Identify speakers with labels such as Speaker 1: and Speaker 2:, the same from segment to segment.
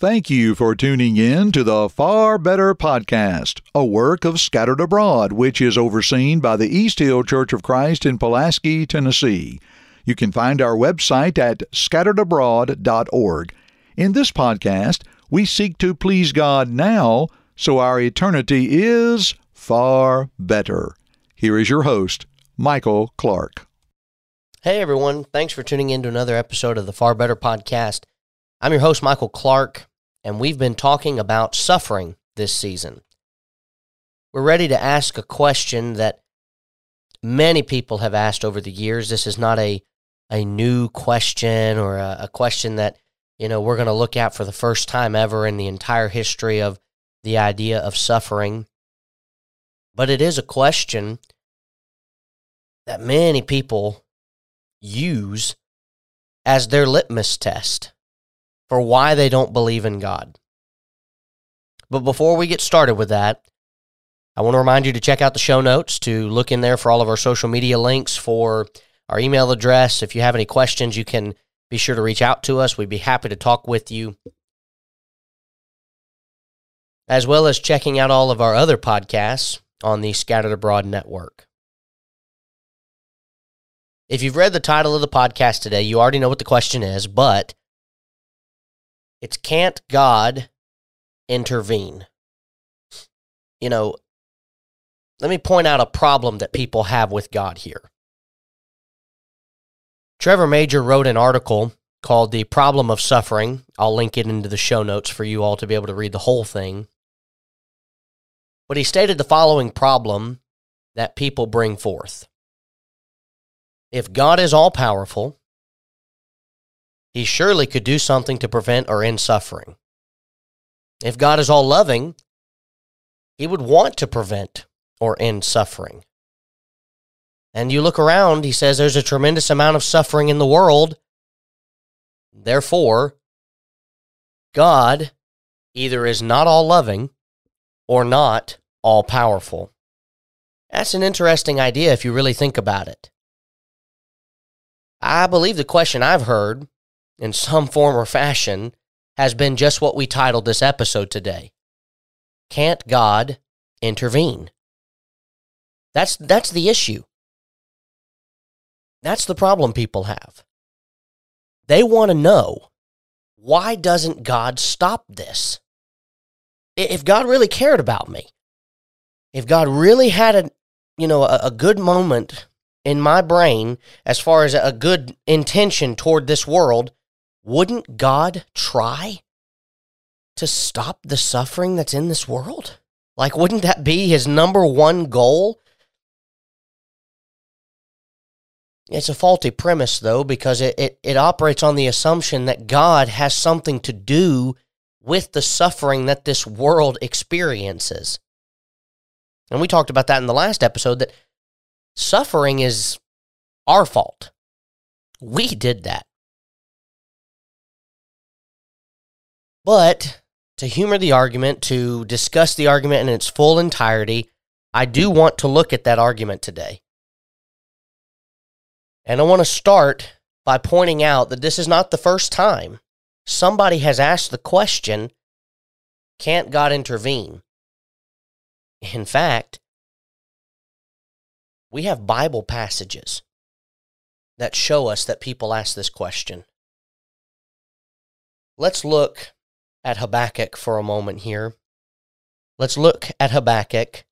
Speaker 1: Thank you for tuning in to the Far Better Podcast, a work of Scattered Abroad, which is overseen by the East Hill Church of Christ in Pulaski, Tennessee. You can find our website at scatteredabroad.org. In this podcast, we seek to please God now so our eternity is far better. Here is your host, Michael Clark.
Speaker 2: Hey everyone, thanks for tuning in to another episode of the Far Better Podcast. I'm your host, Michael Clark and we've been talking about suffering this season. We're ready to ask a question that many people have asked over the years. This is not a, a new question or a, a question that, you know, we're going to look at for the first time ever in the entire history of the idea of suffering. But it is a question that many people use as their litmus test for why they don't believe in God. But before we get started with that, I want to remind you to check out the show notes, to look in there for all of our social media links, for our email address. If you have any questions, you can be sure to reach out to us. We'd be happy to talk with you. As well as checking out all of our other podcasts on the Scattered Abroad Network. If you've read the title of the podcast today, you already know what the question is, but it's can't God intervene? You know, let me point out a problem that people have with God here. Trevor Major wrote an article called The Problem of Suffering. I'll link it into the show notes for you all to be able to read the whole thing. But he stated the following problem that people bring forth. If God is all powerful, he surely could do something to prevent or end suffering. If God is all loving, he would want to prevent or end suffering. And you look around, he says there's a tremendous amount of suffering in the world. Therefore, God either is not all loving or not all powerful. That's an interesting idea if you really think about it. I believe the question I've heard in some form or fashion has been just what we titled this episode today. Can't God intervene? That's that's the issue. That's the problem people have. They want to know why doesn't God stop this? If God really cared about me, if God really had a you know a, a good moment in my brain as far as a good intention toward this world, wouldn't God try to stop the suffering that's in this world? Like, wouldn't that be his number one goal? It's a faulty premise, though, because it, it, it, operates on the assumption that God has something to do with the suffering that this world experiences. And we talked about that in the last episode that suffering is our fault. We did that. But to humor the argument, to discuss the argument in its full entirety, I do want to look at that argument today. And I want to start by pointing out that this is not the first time somebody has asked the question can't God intervene? In fact, we have Bible passages that show us that people ask this question. Let's look at Habakkuk for a moment here. Let's look at Habakkuk.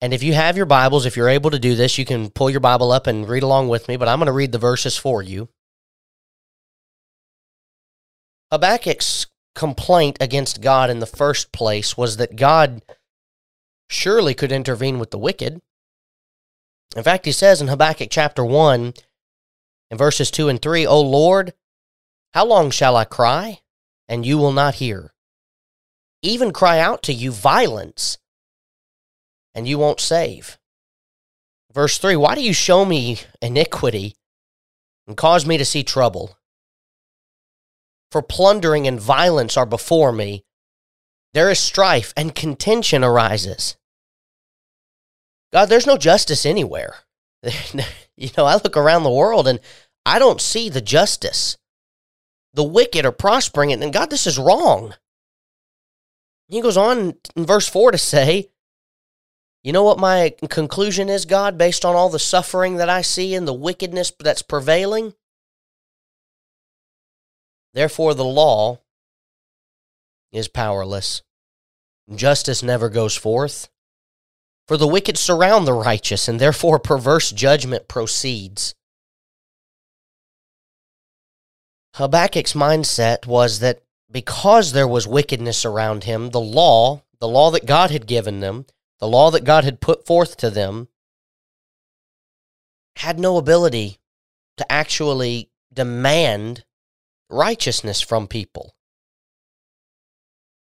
Speaker 2: And if you have your Bibles, if you're able to do this, you can pull your Bible up and read along with me, but I'm going to read the verses for you. Habakkuk's complaint against God in the first place was that God surely could intervene with the wicked. In fact, he says in Habakkuk chapter 1, in verses 2 and 3, O Lord, how long shall I cry? And you will not hear. Even cry out to you violence, and you won't save. Verse 3 Why do you show me iniquity and cause me to see trouble? For plundering and violence are before me. There is strife and contention arises. God, there's no justice anywhere. you know, I look around the world and I don't see the justice. The wicked are prospering, and God, this is wrong. He goes on in verse 4 to say, You know what my conclusion is, God, based on all the suffering that I see and the wickedness that's prevailing? Therefore, the law is powerless. Justice never goes forth. For the wicked surround the righteous, and therefore perverse judgment proceeds. Habakkuk's mindset was that because there was wickedness around him, the law, the law that God had given them, the law that God had put forth to them, had no ability to actually demand righteousness from people.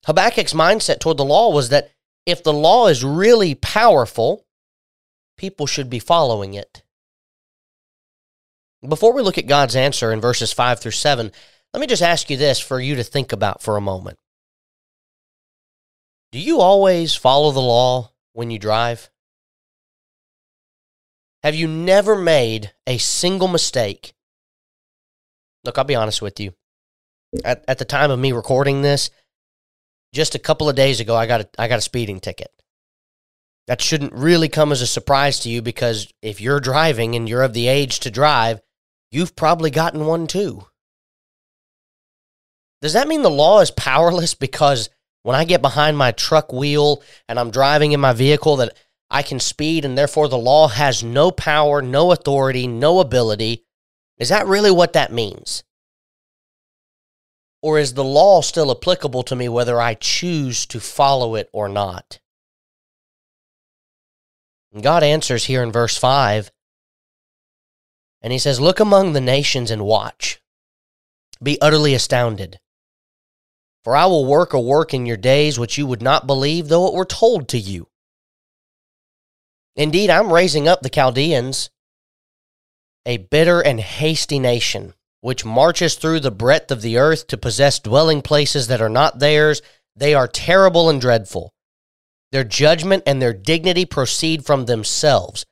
Speaker 2: Habakkuk's mindset toward the law was that if the law is really powerful, people should be following it. Before we look at God's answer in verses 5 through 7, let me just ask you this for you to think about for a moment. Do you always follow the law when you drive? Have you never made a single mistake? Look, I'll be honest with you. At, at the time of me recording this, just a couple of days ago, I got a, I got a speeding ticket. That shouldn't really come as a surprise to you because if you're driving and you're of the age to drive, you've probably gotten one too. Does that mean the law is powerless because when I get behind my truck wheel and I'm driving in my vehicle that I can speed and therefore the law has no power, no authority, no ability? Is that really what that means? Or is the law still applicable to me whether I choose to follow it or not? And God answers here in verse 5 and he says, Look among the nations and watch. Be utterly astounded. For I will work a work in your days which you would not believe, though it were told to you. Indeed, I'm raising up the Chaldeans, a bitter and hasty nation, which marches through the breadth of the earth to possess dwelling places that are not theirs. They are terrible and dreadful. Their judgment and their dignity proceed from themselves.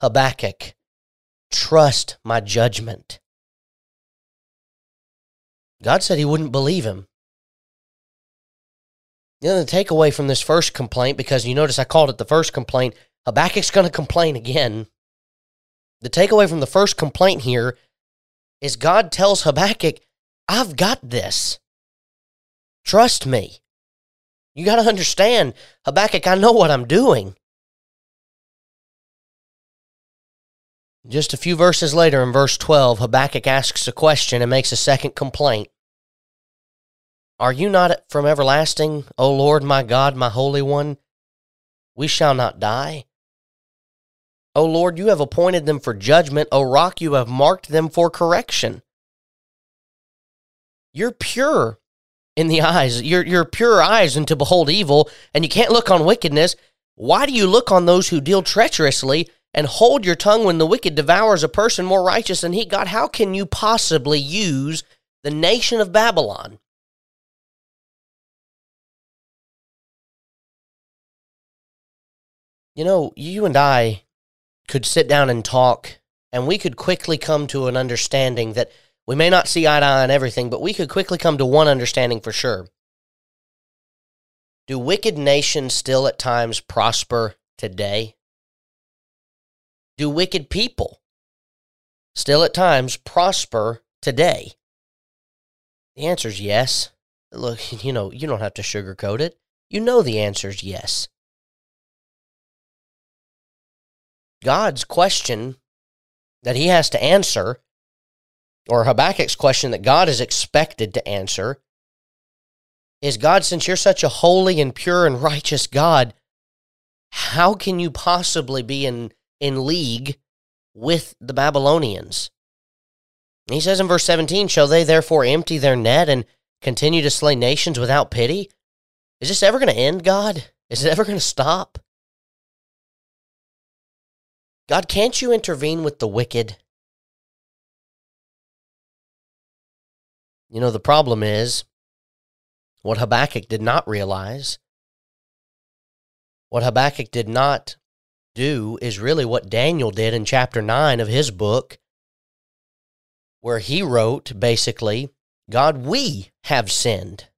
Speaker 2: Habakkuk, trust my judgment. God said he wouldn't believe him. You know, the takeaway from this first complaint, because you notice I called it the first complaint, Habakkuk's going to complain again. The takeaway from the first complaint here is God tells Habakkuk, I've got this. Trust me. You got to understand, Habakkuk, I know what I'm doing. Just a few verses later, in verse 12, Habakkuk asks a question and makes a second complaint. Are you not from everlasting, O Lord my God, my Holy One? We shall not die. O Lord, you have appointed them for judgment. O rock, you have marked them for correction. You're pure in the eyes. You're, you're pure eyes and to behold evil, and you can't look on wickedness. Why do you look on those who deal treacherously and hold your tongue when the wicked devours a person more righteous than he. God, how can you possibly use the nation of Babylon? You know, you and I could sit down and talk, and we could quickly come to an understanding that we may not see eye to eye on everything, but we could quickly come to one understanding for sure. Do wicked nations still at times prosper today? Do wicked people still at times prosper today? The answer is yes. Look, you know, you don't have to sugarcoat it. You know the answer is yes. God's question that he has to answer, or Habakkuk's question that God is expected to answer, is God, since you're such a holy and pure and righteous God, how can you possibly be in in league with the Babylonians. He says in verse 17, Shall they therefore empty their net and continue to slay nations without pity? Is this ever going to end, God? Is it ever going to stop? God, can't you intervene with the wicked? You know, the problem is what Habakkuk did not realize, what Habakkuk did not do is really what Daniel did in chapter 9 of his book, where he wrote basically God, we have sinned.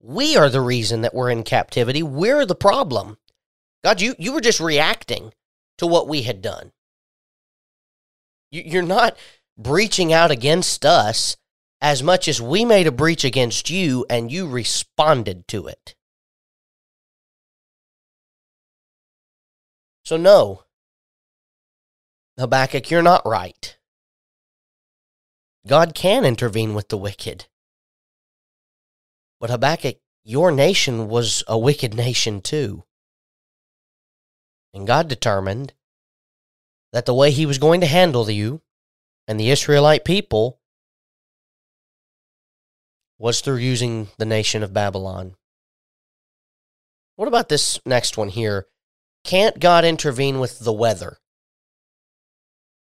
Speaker 2: We are the reason that we're in captivity. We're the problem. God, you, you were just reacting to what we had done. You, you're not breaching out against us as much as we made a breach against you and you responded to it. So, no, Habakkuk, you're not right. God can intervene with the wicked. But Habakkuk, your nation was a wicked nation too. And God determined that the way He was going to handle you and the Israelite people was through using the nation of Babylon. What about this next one here? Can't God intervene with the weather?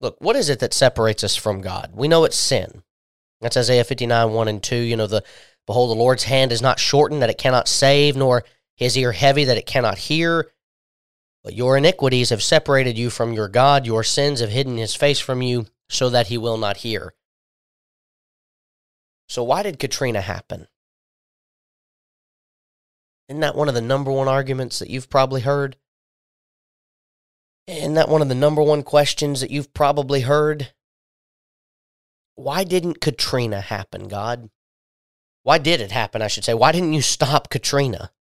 Speaker 2: Look, what is it that separates us from God? We know it's sin. That's Isaiah 59, 1 and 2. You know, the behold, the Lord's hand is not shortened that it cannot save, nor his ear heavy that it cannot hear. But your iniquities have separated you from your God, your sins have hidden his face from you, so that he will not hear. So, why did Katrina happen? Isn't that one of the number one arguments that you've probably heard? Isn't that one of the number one questions that you've probably heard? Why didn't Katrina happen, God? Why did it happen, I should say? Why didn't you stop Katrina?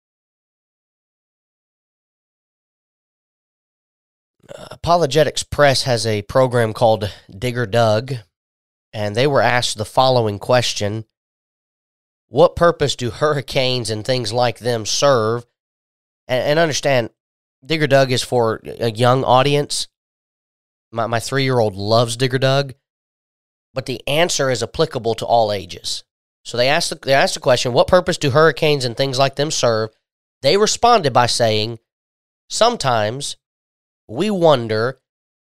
Speaker 2: Uh, Apologetics Press has a program called Digger Doug, and they were asked the following question What purpose do hurricanes and things like them serve? And, and understand, Digger Doug is for a young audience. My, my three year old loves Digger Doug, but the answer is applicable to all ages. So they asked, the, they asked the question What purpose do hurricanes and things like them serve? They responded by saying, Sometimes we wonder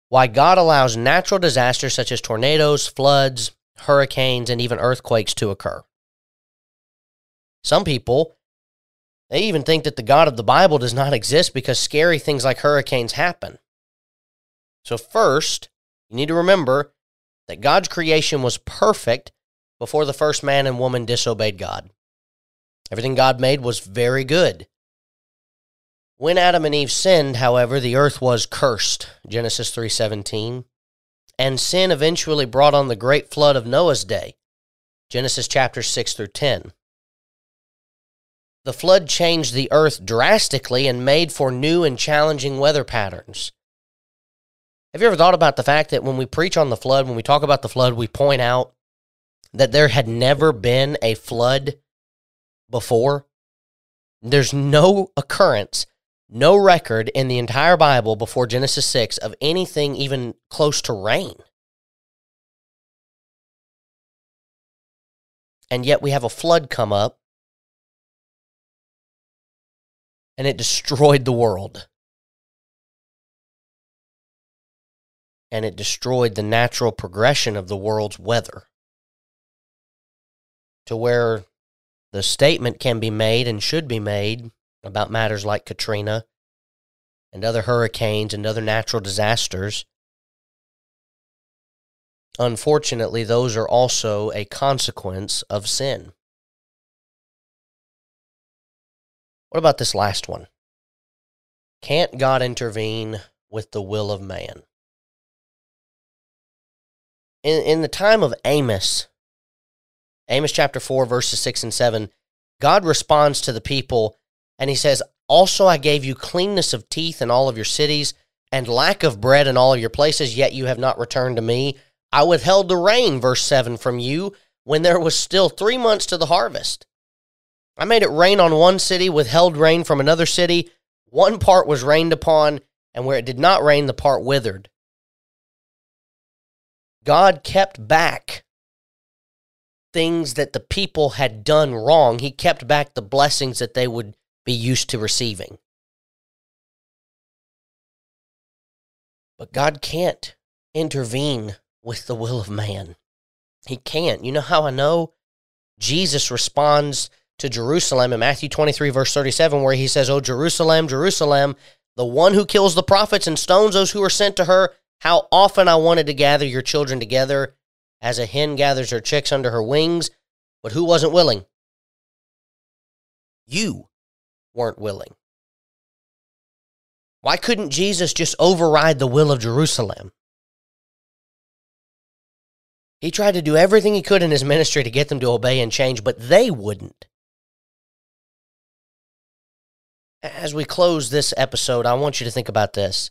Speaker 2: why God allows natural disasters such as tornadoes, floods, hurricanes, and even earthquakes to occur. Some people they even think that the God of the Bible does not exist because scary things like hurricanes happen. So, first, you need to remember that God's creation was perfect before the first man and woman disobeyed God. Everything God made was very good. When Adam and Eve sinned, however, the earth was cursed, Genesis 3:17, and sin eventually brought on the great flood of Noah's day, Genesis chapters 6 through 10. The flood changed the earth drastically and made for new and challenging weather patterns. Have you ever thought about the fact that when we preach on the flood, when we talk about the flood, we point out that there had never been a flood before? There's no occurrence, no record in the entire Bible before Genesis 6 of anything even close to rain. And yet we have a flood come up and it destroyed the world. And it destroyed the natural progression of the world's weather to where the statement can be made and should be made about matters like Katrina and other hurricanes and other natural disasters. Unfortunately, those are also a consequence of sin. What about this last one? Can't God intervene with the will of man? In, in the time of Amos, Amos chapter 4, verses 6 and 7, God responds to the people and he says, Also I gave you cleanness of teeth in all of your cities and lack of bread in all of your places, yet you have not returned to me. I withheld the rain, verse 7, from you when there was still three months to the harvest. I made it rain on one city, withheld rain from another city. One part was rained upon, and where it did not rain, the part withered. God kept back things that the people had done wrong. He kept back the blessings that they would be used to receiving. But God can't intervene with the will of man. He can't. You know how I know? Jesus responds to Jerusalem in Matthew 23, verse 37, where he says, Oh, Jerusalem, Jerusalem, the one who kills the prophets and stones those who are sent to her, how often I wanted to gather your children together as a hen gathers her chicks under her wings, But who wasn't willing? You weren't willing. Why couldn't Jesus just override the will of Jerusalem? He tried to do everything he could in his ministry to get them to obey and change, but they wouldn't. As we close this episode, I want you to think about this.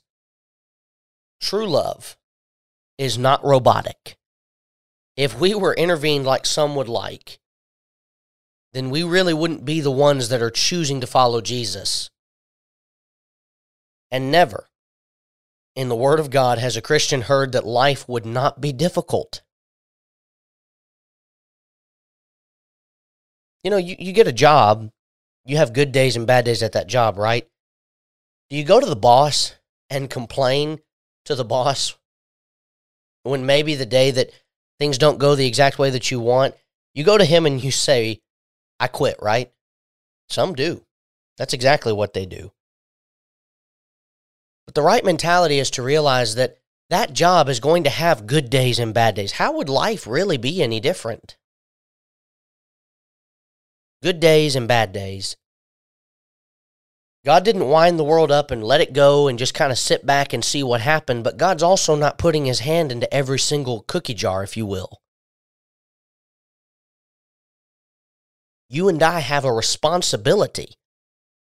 Speaker 2: True love is not robotic. If we were intervened like some would like, then we really wouldn't be the ones that are choosing to follow Jesus. And never in the Word of God has a Christian heard that life would not be difficult. You know, you, you get a job, you have good days and bad days at that job, right? Do you go to the boss and complain to the boss when maybe the day that things don't go the exact way that you want? You go to him and you say, I quit, right? Some do. That's exactly what they do. But the right mentality is to realize that that job is going to have good days and bad days. How would life really be any different? Good days and bad days. God didn't wind the world up and let it go and just kind of sit back and see what happened, but God's also not putting his hand into every single cookie jar, if you will. You and I have a responsibility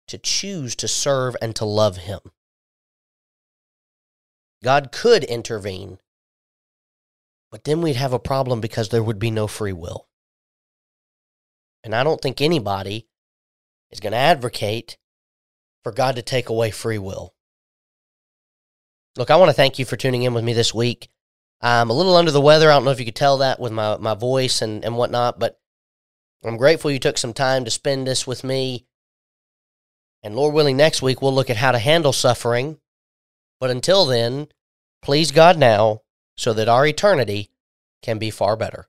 Speaker 2: to choose to serve and to love him. God could intervene, but then we'd have a problem because there would be no free will. And I don't think anybody is going to advocate for God to take away free will. Look, I want to thank you for tuning in with me this week. I'm a little under the weather. I don't know if you could tell that with my, my voice and, and whatnot, but I'm grateful you took some time to spend this with me. And Lord willing, next week we'll look at how to handle suffering. But until then, please God now so that our eternity can be far better.